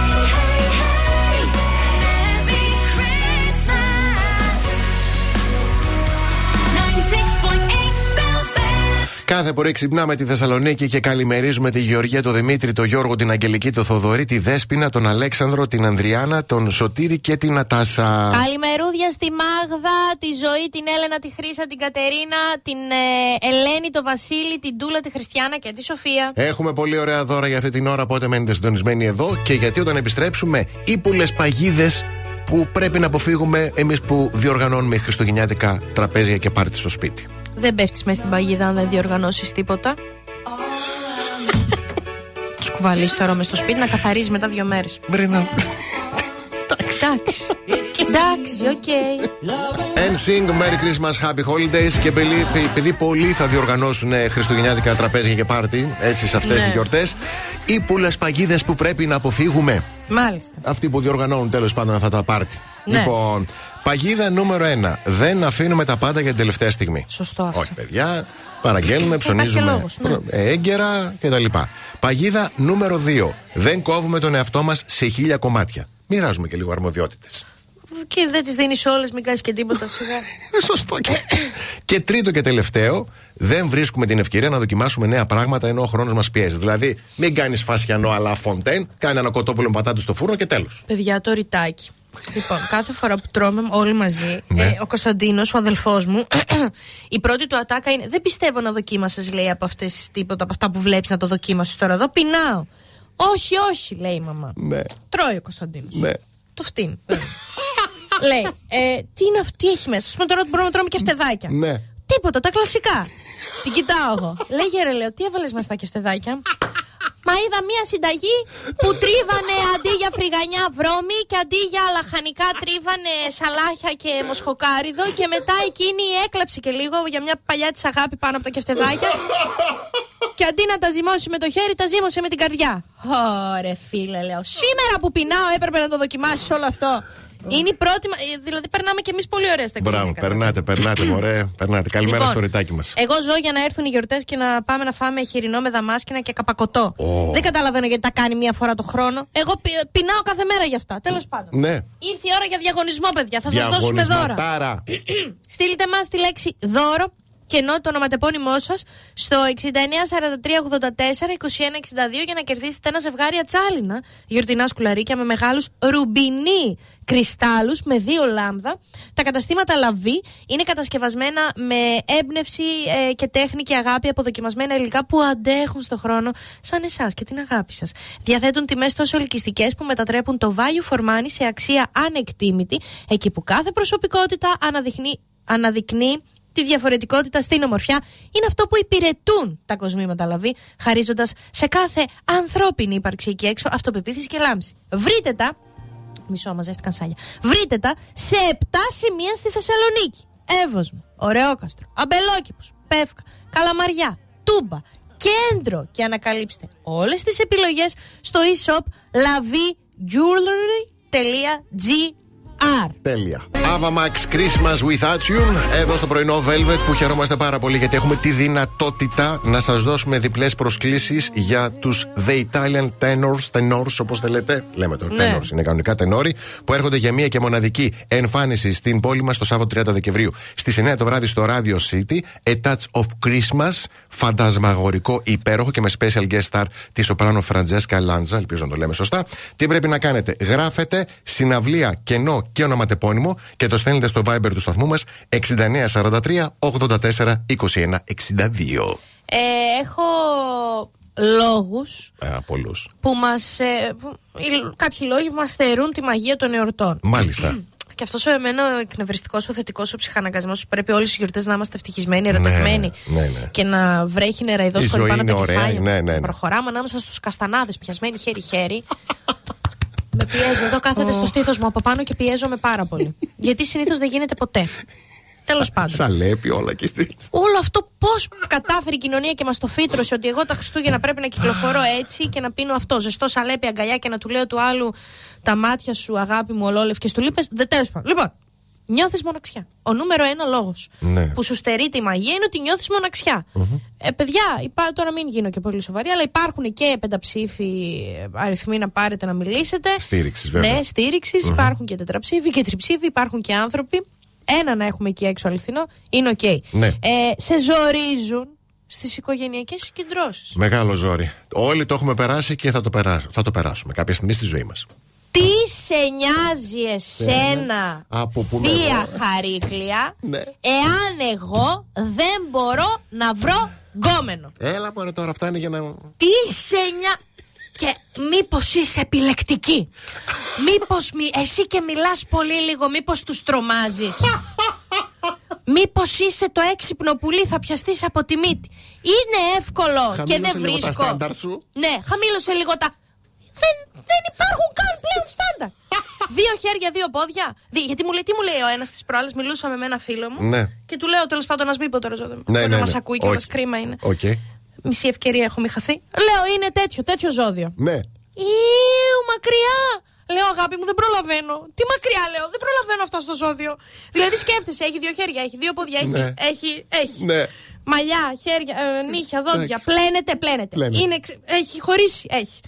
Κάθε πρωί ξυπνάμε τη Θεσσαλονίκη και καλημερίζουμε τη Γεωργία, τον Δημήτρη, τον Γιώργο, την Αγγελική, τον Θοδωρή, τη Δέσποινα, τον Αλέξανδρο, την Ανδριάνα, τον Σωτήρη και την Ατάσα. Καλημερούδια στη Μάγδα, τη Ζωή, την Έλενα, τη Χρύσα, την Κατερίνα, την ε, Ελένη, τον Βασίλη, την Τούλα, τη Χριστιανά και τη Σοφία. Έχουμε πολύ ωραία δώρα για αυτή την ώρα, οπότε μένετε συντονισμένοι εδώ. Και γιατί όταν επιστρέψουμε, ύπουλε παγίδες που πρέπει να αποφύγουμε εμείς που διοργανώνουμε χριστουγεννιάτικα τραπέζια και πάρτι στο σπίτι. Δεν πέφτεις μέσα στην παγίδα αν δεν διοργανώσεις τίποτα. Τους κουβαλείς τώρα μες στο σπίτι να καθαρίζεις μετά δύο μέρες. Βρε να. Εντάξει. Εντάξει, OK. NSYNC, Merry Christmas, Happy Holidays και πελί- παι- επειδή πολλοί θα διοργανώσουν ε, χριστουγεννιάτικα τραπέζια και πάρτι, έτσι σε αυτές Ναι. τις γιορτές, ύπουλες παγίδες που πρέπει να αποφύγουμε. Μάλιστα. Αυτοί που διοργανώνουν τέλος πάντων αυτά τα πάρτι. Ναι. Λοιπόν, παγίδα νούμερο 1. Δεν αφήνουμε τα πάντα για την τελευταία στιγμή. Σωστό αυτό. Όχι, παιδιά. Παραγγέλνουμε, ψωνίζουμε λόγος, ναι. προ- ε, έγκαιρα κτλ. Παγίδα νούμερο 2. Δεν κόβουμε τον εαυτό μας σε χίλια κομμάτια. Μοιράζουμε και λίγο αρμοδιότητες. Και δεν τις δίνεις όλες, μην κάνεις και τίποτα σιγά. Σωστό και. και τρίτο και τελευταίο, δεν βρίσκουμε την ευκαιρία να δοκιμάσουμε νέα πράγματα ενώ ο χρόνος μας πιέζει. Δηλαδή, μην κάνεις φασιανό αλλά φοντέν, κάνε ένα κοτόπουλο με πατάτες στο φούρνο και τέλος. Παιδιά, το ρητάκι. Λοιπόν, κάθε φορά που τρώμε όλοι μαζί, Ναι. ε, ο Κωνσταντίνος, ο αδελφός μου, η πρώτη του ατάκα είναι: Δεν πιστεύω να δοκίμασες, λέει, από αυτές τίποτα, από αυτά που βλέπεις να το δοκίμασες τώρα εδώ. Πεινάω. Όχι, όχι, λέει η μαμά. Ναι. Τρώει ο Κωνσταντίνος. Ναι. Το φτύνει. λέει, ε, τι είναι αυτό, τι έχει μέσα; Α πούμε τώρα ότι μπορούμε να τρώμε και φτεδάκια. Ναι. Τίποτα, τα κλασικά. Την κοιτάω εγώ. Λέγε ρε, λέω, τι έβαλες μέσα στα κεφτεδάκια. Μα είδα μία συνταγή που τρίβανε αντί για φρυγανιά βρώμη και αντί για λαχανικά τρίβανε σαλάχια και μοσχοκάριδο και μετά εκείνη έκλαψε και λίγο για μια παλιά της αγάπη πάνω από τα κεφτεδάκια και αντί να τα ζυμώσει με το χέρι τα ζύμωσε με την καρδιά. Ωρε φίλε λέω, σήμερα που πεινάω έπρεπε να το δοκιμάσεις όλο αυτό. Είναι η πρώτη, μα- ε, δηλαδή περνάμε κι εμείς πολύ ωραία στα Μπράβο, Χριστούγεννα. περνάτε, περνάτε, μωρέ. Περνάτε. Καλημέρα Λοιπόν, στο ρητάκι μας. Εγώ ζω για να έρθουν οι γιορτές και να πάμε να φάμε χοιρινό με δαμάσκηνα και καπακωτό. Ω. Δεν καταλαβαίνω γιατί τα κάνει μία φορά το χρόνο. Εγώ πει- πεινάω κάθε μέρα γι' αυτά. Τέλος πάντων. Ναι. Ήρθε η ώρα για διαγωνισμό, παιδιά. Θα σας δώσουμε δώρα. Διαγωνισματάρα. Στείλτε μας τη λέξη δώρο κενό το ονοματεπώνυμό σας στο 6943842162 για να κερδίσετε ένα ζευγάρι ατσάλινα γιορτινά σκουλαρίκια με μεγάλους ρουμπινί κρυστάλλους με δύο λάμδα. Τα καταστήματα Λαβή είναι κατασκευασμένα με έμπνευση ε, και τέχνη και αγάπη από δοκιμασμένα υλικά που αντέχουν στο χρόνο σαν εσάς και την αγάπη σας. Διαθέτουν τιμές τόσο ελκυστικές που μετατρέπουν το value for money σε αξία ανεκτίμητη, εκεί που κάθε προσωπικότητα αναδειχνεί, αναδεικνύει τη διαφορετικότητα στην ομορφιά είναι αυτό που υπηρετούν τα κοσμήματα λαβή, χαρίζοντας σε κάθε ανθρώπινη ύπαρξη εκεί έξω αυτοπεποίθηση και λάμψη. Βρείτε τα. Μισό, μαζεύτηκαν σάλια. Βρείτε τα σε 7 σημεία στη Θεσσαλονίκη. Εύωσμο, Ωραιόκαστρο, Αμπελόκηπος, Πεύκα, Καλαμαριά, Τούμπα, Κέντρο και ανακαλύψτε όλες τις επιλογές στο e-shop lavijewelry.gr R. Τέλεια. Ava Max Christmas with Action. Εδώ στο πρωινό Velvet που χαιρόμαστε πάρα πολύ γιατί έχουμε τη δυνατότητα να σας δώσουμε διπλές προσκλήσεις για τους The Italian Tenors, Tenors όπως θέλετε. Λέμε τώρα, Ναι. Tenors είναι κανονικά τενόροι, που έρχονται για μία και μοναδική εμφάνιση στην πόλη μας το Σάββατο 30 Δεκεμβρίου στις 9 το βράδυ στο Radio City. A Touch of Christmas. Φαντασμαγορικό, υπέροχο και με special guest star της σοπράνο Φραντζέσκα Λάντζα. Ελπίζω να το λέμε σωστά. Τι πρέπει να κάνετε; Γράφετε συναυλία, κενό και ονοματεπώνυμο και το στέλνετε στο Viber του σταθμού μας 6943 84 21 62. Ε, έχω λόγους Α, πολλούς. που μας... Ε, που, οι- κάποιοι λόγοι που μας στερούν τη μαγεία των εορτών. Μάλιστα. Και αυτός ο εμένα ο εκνευριστικός, ο θετικός, ο ψυχαναγκασμός. Πρέπει όλε τι γιορτέ να είμαστε ευτυχισμένοι, ερωτευμένοι. ναι, ναι. Και να βρέχει νεραϊδό Η σχολή ζωή πάνω είναι τα ωραία, κεφάλια. ναι, ναι, ναι. Προχωράμε ανάμεσα στους καστανάδες, πιασμένοι χέρι-χέρι. με πιέζει. Εδώ κάθεται στο στήθος μου από πάνω και πιέζομαι πάρα πολύ. Γιατί συνήθως δεν γίνεται ποτέ. Τέλος πάντων. Σαλέπι όλα και στη. Όλο αυτό πώς κατάφερε η κοινωνία και μας το φύτρωσε ότι εγώ τα Χριστούγεννα πρέπει να κυκλοφορώ έτσι και να πίνω αυτό. Ζεστό σαλέπι αγκαλιά και να του λέω του άλλου τα μάτια σου, αγάπη μου, ολόλευκες του λείπες. Δεν τέλος πάντων. Λοιπόν, νιώθεις μοναξιά. Ο νούμερο ένα λόγος Ναι. που σου στερεί τη μαγεία είναι ότι νιώθεις μοναξιά. Ε, παιδιά, υπά, τώρα μην γίνω και πολύ σοβαρή, αλλά υπάρχουν και πενταψήφοι ε, αριθμοί να πάρετε να μιλήσετε. Στήριξης, βέβαια. Ναι, στήριξη. Υπάρχουν και τετραψήφοι και τριψήφοι, υπάρχουν και άνθρωποι. Ένα να έχουμε εκεί έξω αληθινό είναι οκ. Ναι. Ε, σε ζορίζουν στις οικογενειακές συγκεντρώσεις. Μεγάλο ζόρι. Όλοι το έχουμε περάσει και θα το, περά... θα το περάσουμε κάποια στιγμή στη ζωή μας. Τι σε νοιάζει εσένα, Από πού να θεία βρω. Χαρίκλεια, Ναι. εάν εγώ δεν μπορώ να βρω γκόμενο. Έλα μωρέ τώρα φτάνει για να. Τι σε νοιάζει. Και μήπως είσαι επιλεκτική. Μήπως μη, εσύ και μιλάς πολύ λίγο, μήπως τους τρομάζεις. Μήπως είσαι το έξυπνο πουλί, θα πιαστείς από τη μύτη. Είναι εύκολο και Χαμήλωσε δεν λίγο τα βρίσκω. στάνταρ σου. Ναι, χαμήλωσε λίγο τα. Δεν, δεν υπάρχουν καν πλέον στάνταρ. δύο χέρια, δύο πόδια. Δι- γιατί μου λέει, τι μου λέει ο ένας τις προάλλες, μιλούσαμε με ένα φίλο μου. Ναι. Και του λέω τέλος πάντων, ας μην πω τώρα ζώδιο. Ναι, να ναι, μας ναι. ακούει και Όχι. μας κρίμα είναι. Οκ. Μισή ευκαιρία έχω μη χαθεί. Λέω, είναι τέτοιο, τέτοιο ζώδιο. Ναι. Ιου, μακριά! Λέω, αγάπη μου, δεν προλαβαίνω. Τι μακριά, λέω, δεν προλαβαίνω αυτό στο ζώδιο. Δηλαδή, σκέφτεσαι, έχει δύο χέρια, έχει δύο πόδια, έχει. Ναι. Έχει, έχει. Ναι. Μαλλιά, χέρια, ε, νύχια, δόντια. Εντάξει. Πλένεται, πλένεται. Πλένεται. Είναι, ξε- έχει χωρίσει, έχει.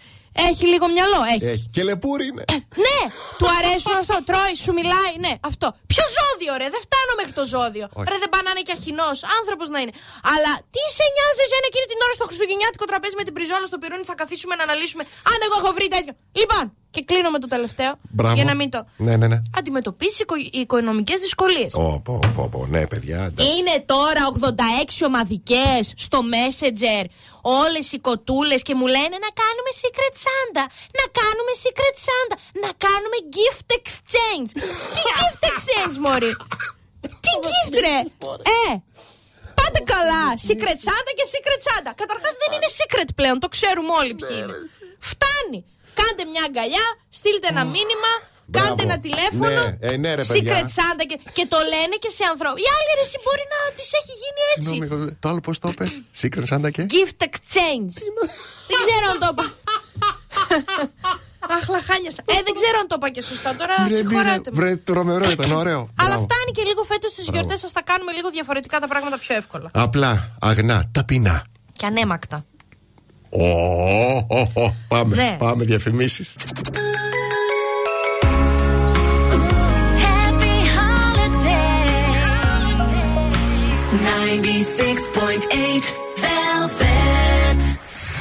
Έχει λίγο μυαλό, έχει. Έχει. Και λεπούρι είναι. Ναι, του αρέσουν αυτό. Τρώει, σου μιλάει, ναι, αυτό. Ποιο ζώδιο, ρε, δεν φτάνω μέχρι το ζώδιο. Όχι. Ρε, δεν πάνε να είναι και αχινός, άνθρωπος να είναι. Αλλά τι σε νοιάζει εσένα εκείνη την ώρα στο χριστουγεννιάτικο τραπέζι με την πριζόλα στο πυρούνι, θα καθίσουμε να αναλύσουμε. Αν εγώ έχω βρει τέτοιο. Λοιπόν, και κλείνω με το τελευταίο. Μπράβο. Για να μην το. Ναι, ναι, ναι. Αντιμετωπίσεις οικονομικές δυσκολίες. Ω, πω, πω, πω. Ναι, παιδιά. εντάξει. Είναι τώρα 86 ομαδικές στο Messenger, όλες οι κοτούλες και μου λένε να κάνουμε secret Santa. Να κάνουμε secret Santa. Να κάνουμε gift exchange. Τι gift exchange, Μωρή; Τι gift, ρε; Ε, πάτε καλά. Secret Santa και secret Santa. Καταρχάς δεν είναι secret πλέον, το ξέρουμε όλοι ποιοι είναι. Φτάνει. Κάντε μια αγκαλιά, στείλτε ένα μήνυμα, Μπράβο. Κάντε ένα τηλέφωνο. Ναι, ε, ναι, ρε, παιδιά. secret Santa και, και το λένε και σε ανθρώπου. Η άλλη ρε, εσύ μπορεί να τη έχει γίνει έτσι. Συγγνώμη, εγώ- το άλλο πώς το πες; Secret Santa και; Gift exchange. δεν ξέρω αν το είπα. Αχ, λαχάνιασα. Ε, δεν ξέρω αν το είπα και σωστά. Τώρα Βρε, συγχωρέτε με. Βρε, τρομερό ήταν, ωραίο. Αλλά Μπράβο. φτάνει και λίγο φέτος στις γιορτές σα τα κάνουμε λίγο διαφορετικά τα πράγματα πιο εύκολα. Απλά, αγνά, ταπεινά. Και ανέμακτα. Ω, ω, ω, Πάμε, Ναι. πάμε διαφημίσεις 96.8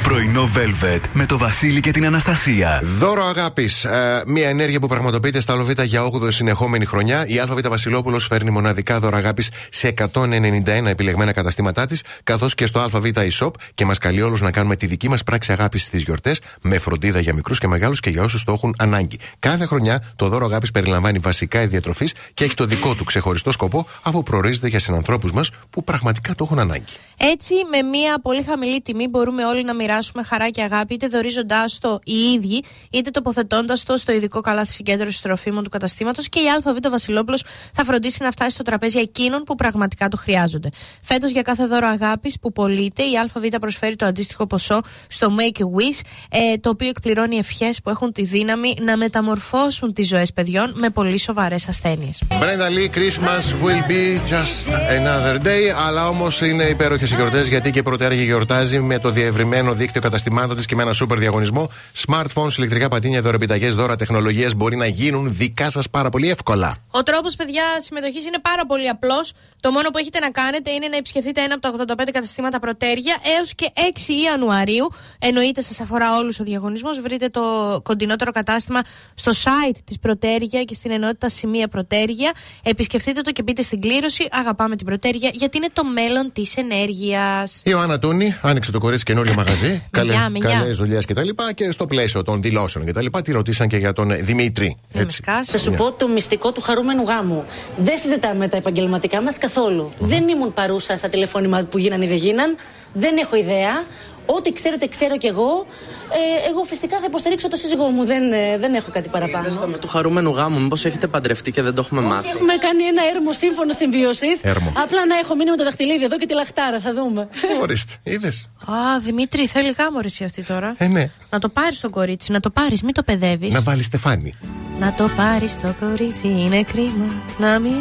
Πρωινό Velvet με το Βασίλη και την Αναστασία. Δώρο αγάπης. μια ενέργεια που πραγματοποιείται στα ΑΒ για 8η συνεχόμενη χρονιά. Η ΑΒ Βασιλόπουλος φέρνει μοναδικά δώρα αγάπης σε 191 επιλεγμένα καταστήματά της, καθώς και στο ΑΒ eShop και μας καλεί όλους να κάνουμε τη δική μας πράξη αγάπης στις γιορτές με φροντίδα για μικρούς και μεγάλους και για όσους το έχουν ανάγκη. Κάθε χρονιά το δώρο αγάπης περιλαμβάνει βασικά ιδιατροφή και έχει το δικό του ξεχωριστό σκοπό, αφού προορίζεται για συνανθρώπους μας που πραγματικά το έχουν ανάγκη. Έτσι, με μια πολύ χαμηλή τιμή μπορούμε όλοι να μοιράσουμε μοιράσουμε χαρά και αγάπη, είτε δορίζοντάς το οι ίδιοι, είτε τοποθετώντας το στο ειδικό καλάθι συγκέντρωση τροφίμων του καταστήματος και η ΑΒ Βασιλόπουλος θα φροντίσει να φτάσει στο τραπέζι εκείνων που πραγματικά το χρειάζονται. Φέτος, για κάθε δώρο αγάπης που πωλείται, η ΑΒ προσφέρει το αντίστοιχο ποσό στο Make a Wish, ε, το οποίο εκπληρώνει ευχές που έχουν τη δύναμη να μεταμορφώσουν τις ζωές παιδιών με πολύ σοβαρές ασθένειες. Brenda Lee, Christmas will be just another day. Αλλά όμως είναι υπέροχες οι γιορτές γιατί και η Πρωτέργη γιορτάζει με το διευρυμένο δίκτυο καταστημάτων της και με ένα σούπερ διαγωνισμό. Smartphones, ηλεκτρικά πατίνια, δωρεπιταγές, δώρα τεχνολογίε μπορεί να γίνουν δικά σας πάρα πολύ εύκολα. Ο τρόπος, παιδιά, συμμετοχής είναι πάρα πολύ απλός. Το μόνο που έχετε να κάνετε είναι να επισκεφτείτε ένα από τα 85 καταστήματα Πρωτέρια έως και 6 Ιανουαρίου. Εννοείται, σας αφορά όλους ο διαγωνισμός. Βρείτε το κοντινότερο κατάστημα στο site της Πρωτέρια και στην ενότητα Σημεία Πρωτέρια. Επισκεφτείτε το και μπείτε στην κλήρωση. Αγαπάμε την Πρωτέρια γιατί είναι το μέλλον της ενέργειας. Η Ιωάννα Τούνη άνοιξε το κορίτσι καινούριο μαγαζί. Μιλιά, μιλιά. Καλές δουλειές κτλ. Και, και στο πλαίσιο των δηλώσεων κτλ. Τη ρωτήσαν και για τον Δημήτρη. Να Έτσι. με σκάσει. Θα σου πω το μυστικό του χαρούμενου γάμου. Δεν συζητάμε τα επαγγελματικά μας καθόλου. Δεν ήμουν παρούσα στα τηλεφώνημα που γίνανε ή δεν γίναν. Δεν έχω ιδέα. Ό,τι ξέρετε, ξέρω κι εγώ. Ε, εγώ φυσικά θα υποστηρίξω το σύζυγό μου. Δεν, ε, δεν έχω κάτι παραπάνω. Πες το με του χαρούμενου γάμου, μήπως έχετε παντρευτεί και δεν το έχουμε Όχι, μάθει; έχουμε κάνει ένα έρμο σύμφωνο συμβίωσης. Έρμο. Απλά να έχω μείνει με το δαχτυλίδι εδώ και τη λαχτάρα. Θα δούμε. Ορίστε, είδες. Α, Δημήτρη, θέλει γάμο ρε εσύ αυτή τώρα. Ε, ναι. Να το πάρεις τον κορίτσι, να το πάρεις, μην το παιδεύεις. Να βάλεις στεφάνι. Να το πάρεις το κορίτσι, είναι κρίμα. Να μην.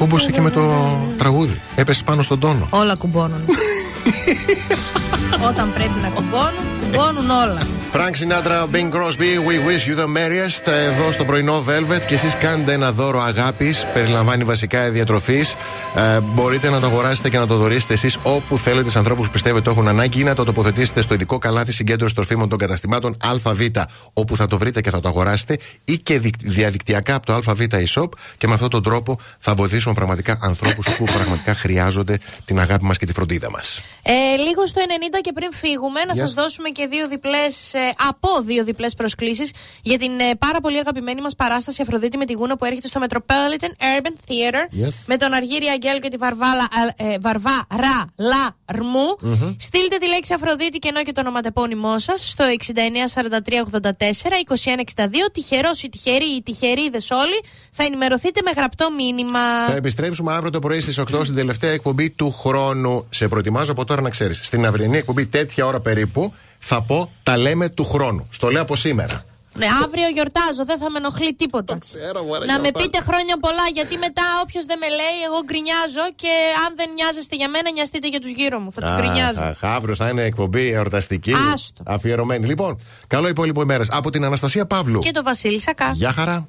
Κούμπωσε και με το τραγούδι. Έπεσε πάνω στον τόνο. Όλα κουμπώνουν. Όταν πρέπει να κουμπώνουν, κουμπώνουν όλα. Frank Sinatra, Bing Crosby, We Wish You the Merriest. Εδώ στο πρωινό Velvet και εσείς κάνετε ένα δώρο αγάπης. Περιλαμβάνει βασικά διατροφή. Ε, μπορείτε να το αγοράσετε και να το δωρήσετε εσείς όπου θέλετε σε ανθρώπους που πιστεύετε το έχουν ανάγκη ή να το τοποθετήσετε στο ειδικό καλάθι συγκέντρωση τροφίμων των καταστημάτων ΑΒ, όπου θα το βρείτε και θα το αγοράσετε, ή και δι- διαδικτυακά από το ΑΒ e-shop. Και με αυτόν τον τρόπο θα βοηθήσουμε πραγματικά ανθρώπους που πραγματικά χρειάζονται την αγάπη μας και τη φροντίδα μας. Ε, λίγο στο 90 και πριν φύγουμε, να Yes. σας δώσουμε και δύο διπλές, ε, από δύο διπλές προσκλήσεις για την ε, πάρα πολύ αγαπημένη μας παράσταση Αφροδίτη με τη Γούνα που έρχεται στο Metropolitan Urban Theater Yes. με τον Αργύρι Αγγέλου και τη Βαρβάλα, ε, Βαρβά Ρα Λα Ρμού. Στείλτε τη λέξη Αφροδίτη και ενώ και το ονοματεπώνυμό σας στο 694384 2162. Τυχερός ή τυχεροί ή τυχερίδες όλοι θα ενημερωθείτε με γραπτό μήνυμα. Θα επιστρέψουμε αύριο το πρωί στις 8 στην τελευταία εκπομπή του χρόνου. Σε προετοιμάζω από τώρα να ξέρεις. Στην αυριανή εκπομπή, τέτοια ώρα περίπου, θα πω τα λέμε του χρόνου. Στο λέω από σήμερα. Ναι, αύριο γιορτάζω, δεν θα με ενοχλεί τίποτα. ξέρω, μωρέ, να με γιορτάζω. πείτε χρόνια πολλά, γιατί μετά όποιος δεν με λέει, εγώ γκρινιάζω και αν δεν νοιάζεστε για μένα, νοιαστείτε για τους γύρω μου. Θα τους γκρινιάζω. Αχ, αύριο θα είναι εκπομπή εορταστική. Άστο. Αφιερωμένη. Λοιπόν, καλό υπόλοιπο ημέρα. Από την Αναστασία Παύλου. Και το Βασίλη Σακά. Γεια χαρά.